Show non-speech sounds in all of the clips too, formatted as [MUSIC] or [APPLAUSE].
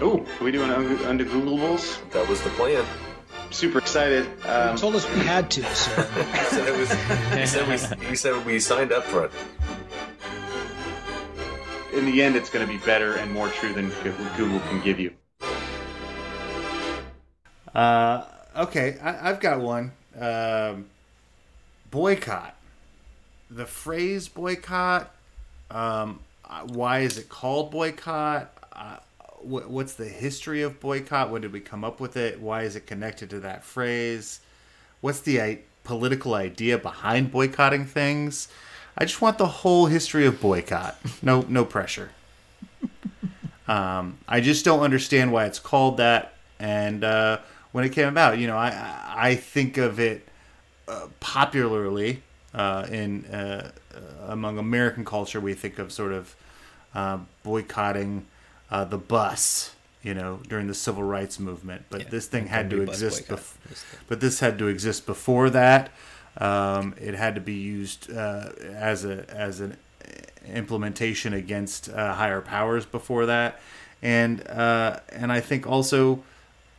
Oh, are we doing un- under Googleables? That was the plan. Super excited. Um, You told us we had to, so [LAUGHS] He said, it was, he, said we, he said we signed up for it. in the end, it's going to be better and more true than Google can give you. Uh, okay, I, I've got one. Um, boycott. The phrase boycott. Um, uh, why is it called boycott? Uh, wh- what's the history of boycott? When did we come up with it? Why is it connected to that phrase? What's the I- political idea behind boycotting things? I just want the whole history of boycott. No, no pressure. [LAUGHS] Um, I just don't understand why it's called that. And uh, when it came about, you know, I I think of it uh, popularly uh, in uh, among American culture. We think of sort of uh, boycotting uh, the bus, you know, during the civil rights movement. But Yeah, this thing had to exist. Bef- but this had to exist before that. Um, it had to be used uh, as a as an implementation against uh, higher powers before that, and uh, and I think also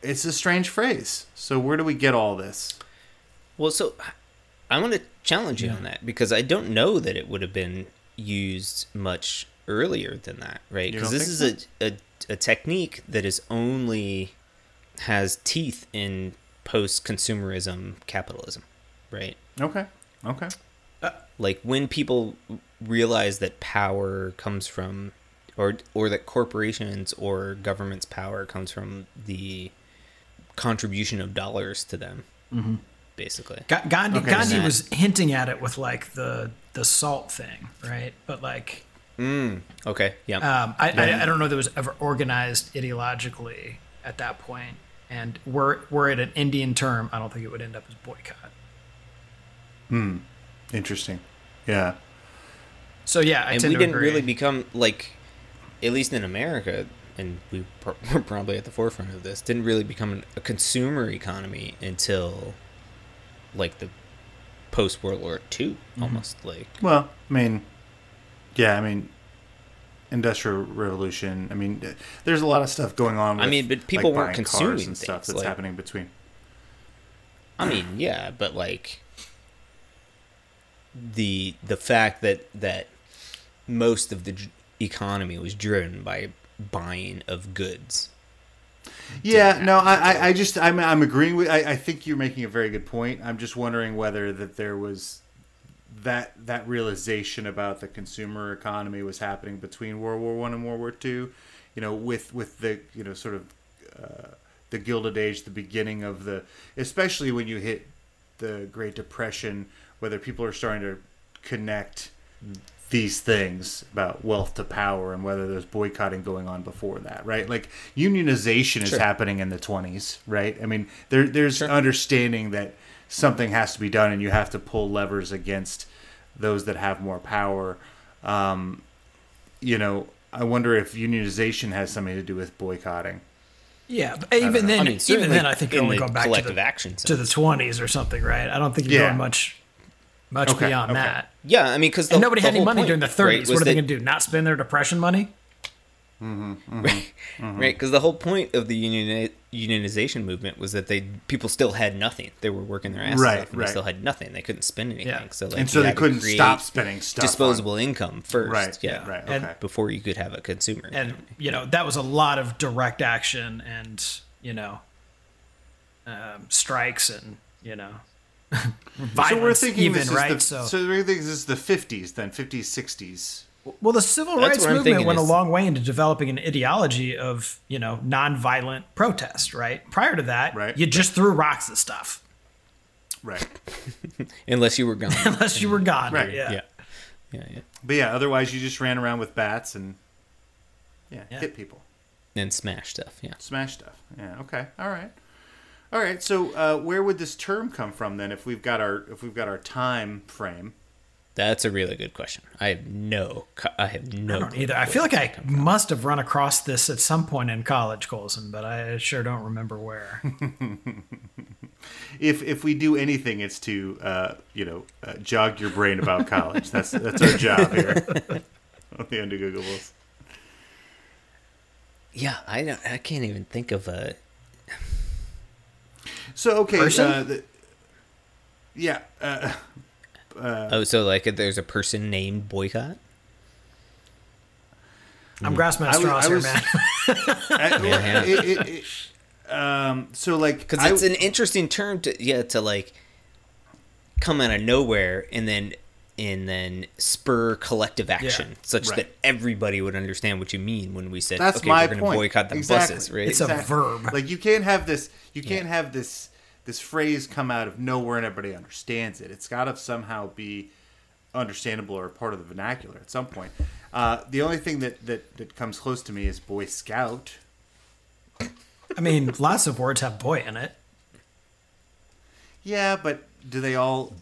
it's a strange phrase. So where do we get all this? Well, so I want to challenge you on that because I don't know that it would have been used much earlier than that, right? Because this is a, a a technique that is only has teeth in post consumerism capitalism, right? Okay, okay, uh, Like when people realize that power comes from or or that corporations or government's power comes from the contribution of dollars to them. Basically. Ga- Gandhi, Okay, Gandhi so- was hinting at it with like the the salt thing, right? But like, Mm, okay. Yeah. um, I, I I don't know that it was ever organized ideologically at that point. And were were it an Indian term, I don't think it would end up as boycott. Hmm. interesting. Yeah, So yeah, I and tend we to didn't agree. really become like at least in america and we pr- were [LAUGHS] probably at the forefront of this didn't really become a consumer economy until like the post world war ii Mm-hmm. almost like Well, I mean, yeah, I mean, industrial revolution. I mean, there's a lot of stuff going on. With, I mean, but people like, weren't buying cars consuming and stuff things, that's like- happening between. i mean yeah but like the the fact that that most of the j- economy was driven by buying of goods Yeah, no, I, I, I just, I'm, I'm agreeing with. I, I think you're making a very good point. I'm just wondering whether that there was that that realization about the consumer economy was happening between World War One and World War Two. You know, with with the you know sort of uh, the Gilded Age, the beginning of the, especially when you hit the Great Depression, whether people are starting to connect these things about wealth to power and whether there's boycotting going on before that, right? Like unionization is happening in the 20s, right? I mean, there there's Sure. understanding that something has to be done and you have to pull levers against those that have more power. Um, you know, I wonder if unionization has something to do with boycotting. Yeah, but even then, I mean, even then, I think you're in only the going back to collective the, action to the 20s or something, right? I don't think you're Yeah. going much much Okay, beyond okay. that. yeah i mean because And nobody had any money during the 30s. right, what was are they going to do? Not spend their depression money? right because the whole point of the union unionization movement was that they people still had nothing they were working their asses Right, off and right. they still had nothing they couldn't spend anything Yeah. so like and so they couldn't stop spending stuff. on- disposable income first Right, yeah right, And- before you could have a consumer And, you know, that was a lot of direct action and, you know, um, strikes and, you know, violence so we're thinking even, this right? the, so, we're thinking this is the 50s then, 50s, 60s. Well, the civil That's rights movement thinking went a long way into developing an ideology of, you know, nonviolent protest, right? Prior to that, Right. you just threw rocks at stuff Right. [LAUGHS] unless you were gone [LAUGHS] unless you were gone. Right, Yeah. yeah yeah yeah But yeah, otherwise you just ran around with bats and yeah, Yeah. hit people, and smash stuff yeah smash stuff. Yeah. Okay. All right. All right. So uh, where would this term come from then? If we've got our if we've got our time frame. that's a really good question i have no i have no I don't either. I feel like I must have run across this at some point in college, Colson, but I sure don't remember where. [LAUGHS] if if we do anything, it's to uh, you know uh, jog your brain about [LAUGHS] college. That's that's our job here [LAUGHS] on the Undegooglables. Yeah, I don't, I can't even think of a. So okay, uh, the, yeah, uh, oh, so like there's a person named Boycott. I'm grasping at I straws here, man. [LAUGHS] I- Yeah. it- it- it- um, so like because I- it's an interesting term to yeah to like come out of nowhere and then and then spur collective action such Right. that everybody would understand what you mean when we said That's okay my we're going to boycott the Exactly. buses right It's a verb. Like you can't have this. You can't have this. This phrase come out of nowhere and everybody understands it. It's got to somehow be understandable or part of the vernacular at some point. Uh, the only thing that, that that comes close to me is Boy Scout. I mean, lots of words have boy in it. Yeah, but do they all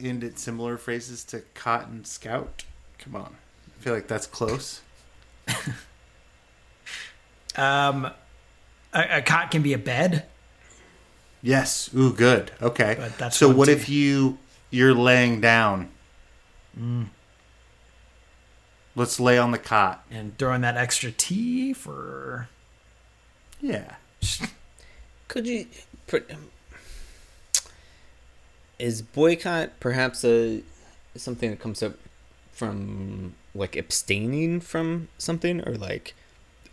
end at similar phrases to Cotton Scout? Come on, I feel like that's close. [LAUGHS] Um, a, a cot can be a bed. Yes. Ooh, good. Okay. But that's so what too. if you you're laying down? Let's lay on the cot. And throw in that extra T for Yeah. [LAUGHS] could you put is boycott perhaps a something that comes up from like abstaining from something? Or like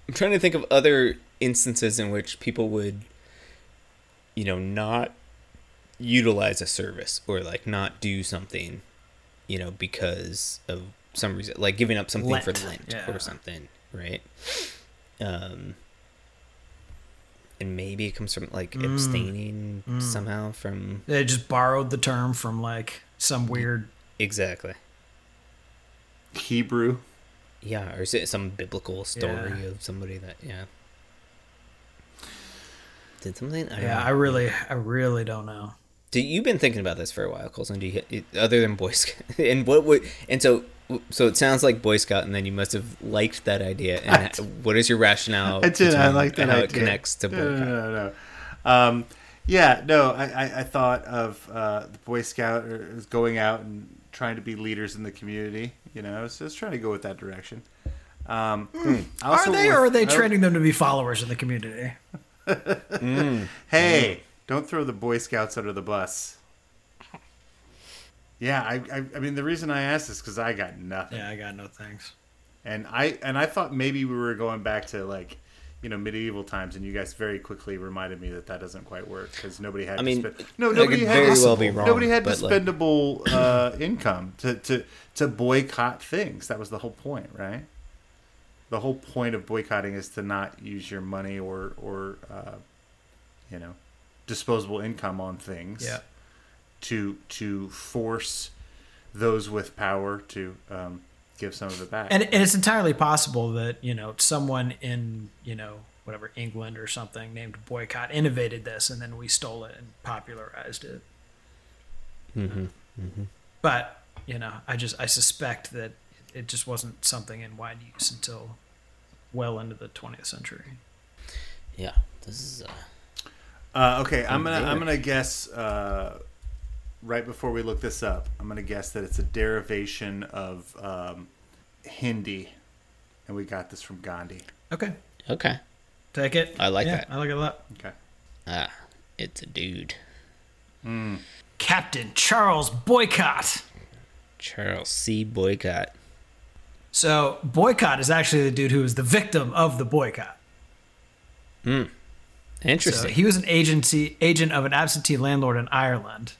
i'm trying to think of other instances in which people would you know not utilize a service or like not do something you know because of some reason like giving up something for Lent, lent yeah. or something right? Um and maybe it comes from like Mm. abstaining somehow from they just borrowed the term from like some weird. exactly Hebrew. yeah or is it some biblical story Yeah. of somebody that yeah did something I Yeah, know. I really, I really don't know. Do you've been thinking about this for a while, Colson? Do you it- other than Boy Scout? [LAUGHS] And what would and so so it sounds like Boy Scout, and then you must have liked that idea. And what is your rationale? I did. I like that how idea. it connects to no, no, boycott. no, no, no. Um, yeah, no. I, I, I thought of uh, the Boy Scout or- is going out and trying to be leaders in the community. You know, so I was trying to go with that direction. Um, I Hmm. Are they, with- or are they training them to be followers in the community? [LAUGHS] Hey, don't throw the Boy Scouts under the bus. Yeah, I, I, I mean the reason I asked is because I got nothing. Yeah, I got no thanks. And I and I thought maybe we were going back to like, you know, medieval times, and you guys very quickly reminded me that that doesn't quite work because nobody had. I mean, to spend, no, nobody had very well be wrong, nobody had but, like- uh, income to, to to boycott things. That was the whole point, right? The whole point of boycotting is to not use your money or or uh, you know disposable income on things Yeah. To to force those with power to um, give some of it back. And, and it's entirely possible that you know someone in you know whatever England or something named boycott innovated this, and then we stole it and popularized it. But you know, I just I suspect that it just wasn't something in wide use until well into the 20th century. Yeah, this is. Uh, Uh, okay, I'm gonna there. I'm gonna guess uh, right before we look this up. I'm gonna guess that it's a derivation of um, Hindi, and we got this from Gandhi. Okay, okay. take it. I like Yeah, that. I like it a lot. Okay. Ah, it's a dude. Captain Charles Boycott. Charles C. Boycott. So boycott is actually the dude who was the victim of the boycott. So Interesting. he was an agency agent of an absentee landlord in Ireland.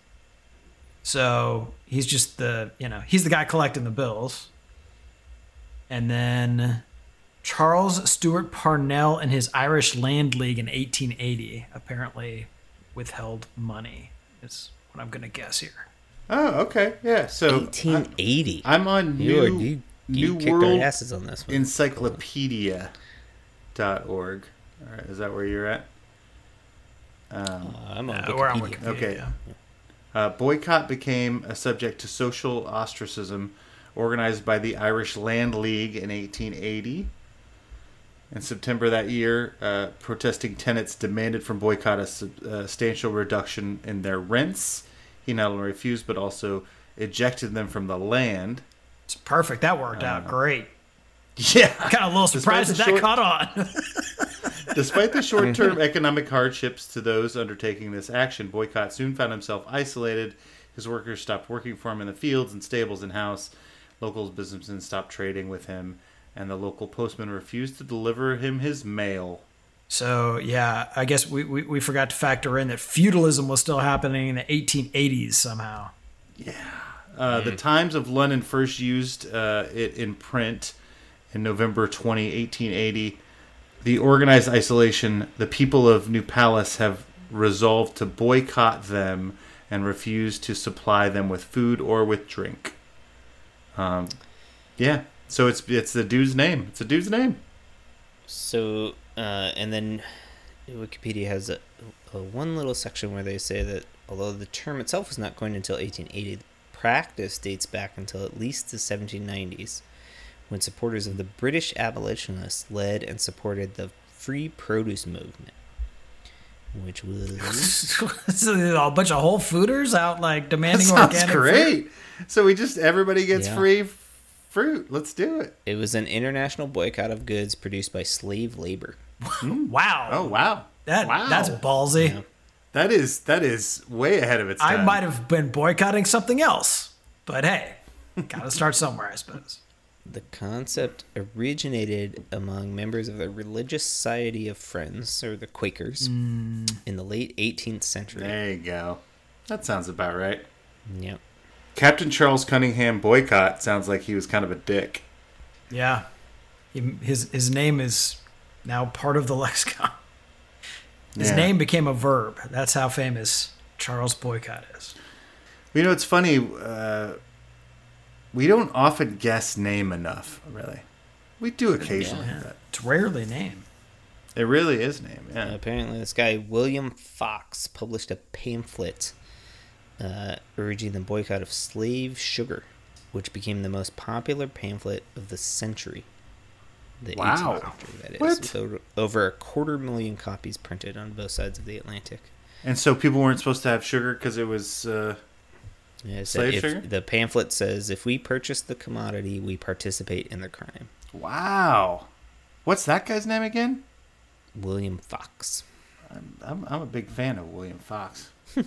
So he's just the you know he's the guy collecting the bills. And then Charles Stewart Parnell and his Irish Land League in 1880 apparently withheld money. Is what I'm gonna guess here. Oh, okay, yeah. So 1880. I, am on you, new, are, you, you New kicked our World asses on this one. Encyclopedia.org. All right, is that where you're at? Um, Uh, I'm on Uh, we're on Wikipedia. Wikipedia. Okay. yeah. Uh, boycott became a subject to social ostracism organized by the Irish Land League in 1880. In September that year, uh, protesting tenants demanded from Boycott a substantial reduction in their rents. He not only refused, but also ejected them from the land. It's perfect. That worked out great. [LAUGHS] Yeah. Kind of a little surprised that Despite that caught on. [LAUGHS] Despite the short term economic hardships to those undertaking this action, Boycott soon found himself isolated. His workers stopped working for him in the fields and stables and house. Local businessmen stopped trading with him, and the local postman refused to deliver him his mail. so yeah, I guess we, we, we forgot to factor in that feudalism was still happening in the 1880s somehow. Uh, The Times of London first used uh, it in print in November 20, 1880. The organized isolation, the people of New Pallas have resolved to boycott them and refuse to supply them with food or with drink. Um, yeah, so it's it's the dude's name. It's a dude's name. So, uh, and then Wikipedia has a, a one little section where they say that although the term itself was not coined until 1880, the practice dates back until at least the 1790s, when supporters of the British abolitionists led and supported the free produce movement, which was [LAUGHS] a bunch of Whole Fooders out like demanding sounds organic food. great. So we just everybody gets Yeah. free fruit. Let's do it. it was an international boycott of goods produced by slave labor. Mm. [LAUGHS] Wow. Oh wow, that wow. that's ballsy. that is that is way ahead of its time. I might have been boycotting something else, but hey, gotta start somewhere, I suppose. The concept originated among members of the Religious Society of Friends, or the Quakers, in the late 18th century. There you go. That sounds about right. Yep. Captain Charles Cunningham Boycott sounds like he was kind of a dick. Yeah, he, his his name is now part of the lexicon. His Yeah. name became a verb. That's how famous Charles Boycott is. You know, it's funny. Uh, we don't often guess name enough, really. We do occasionally, Yeah. but It's rarely name. it really is name. Yeah. Apparently, this guy, William Fox, published a pamphlet uh, urging the boycott of slave sugar, which became the most popular pamphlet of the century. The Wow. 18th century, that is, What? with over, over a quarter million copies printed on both sides of the Atlantic. And so people weren't supposed to have sugar because it was. Uh, Yeah, Slave if, sugar? The pamphlet says if we purchase the commodity, we participate in the crime. wow. What's that guy's name again? William Fox. I'm, I'm, I'm a big fan of William Fox. [LAUGHS] He's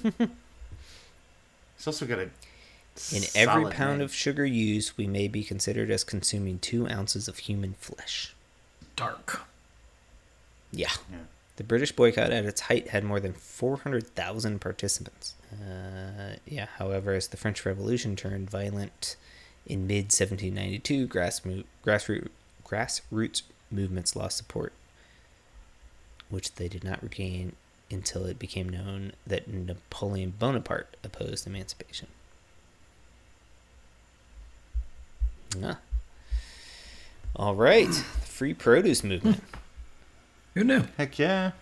also got a. In every pound name. of sugar used, we may be considered as consuming two ounces of human flesh. Dark. Yeah. Yeah. The British boycott at its height had more than 400,000 participants. Uh, yeah, however, as the French Revolution turned violent in mid 1792, grassroots, grassroot, grassroots movements lost support, which they did not regain until it became known that Napoleon Bonaparte opposed emancipation. Ah. All right, the free produce movement. Who knew? Heck yeah.